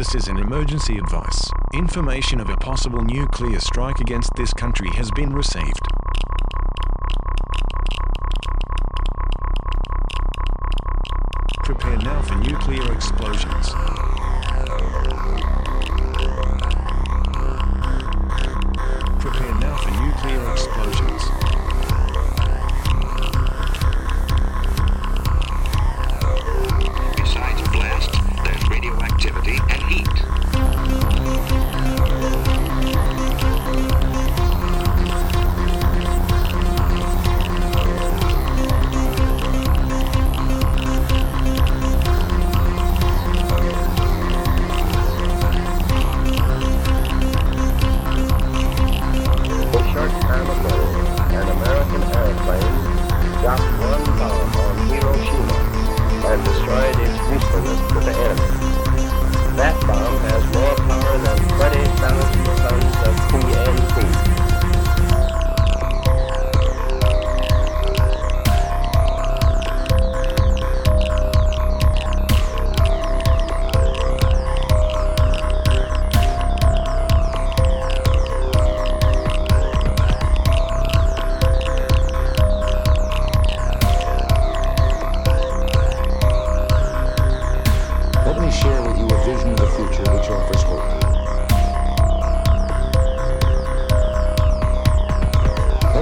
This is an emergency advice. Information of a possible nuclear strike against this country has been received. Prepare now for nuclear explosions. Prepare now for nuclear explosions.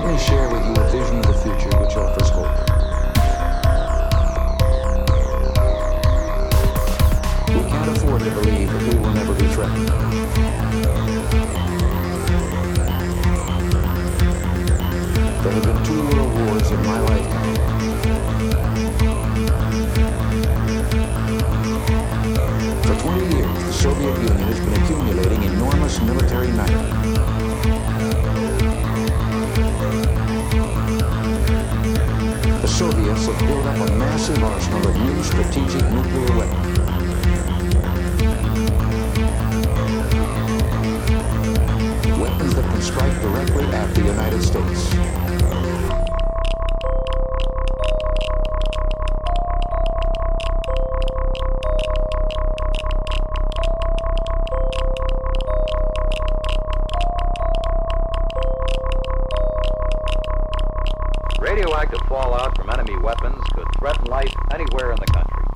Me share with you a vision of the future which offers hope. We can't afford to believe that we will never be threatened. There have been two world wars in my lifetime. For 20 years, the Soviet Union has been accumulating enormous military might. Soviets have built up a massive arsenal of new strategic nuclear weapons. Weapons that can strike directly at the United States. From enemy weapons could threaten life anywhere in the country.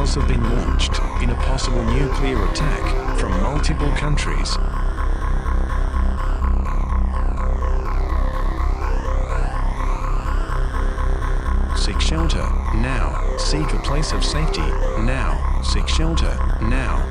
Missiles have been launched in a possible nuclear attack from multiple countries. Seek shelter now. Seek a place of safety now. Seek shelter now.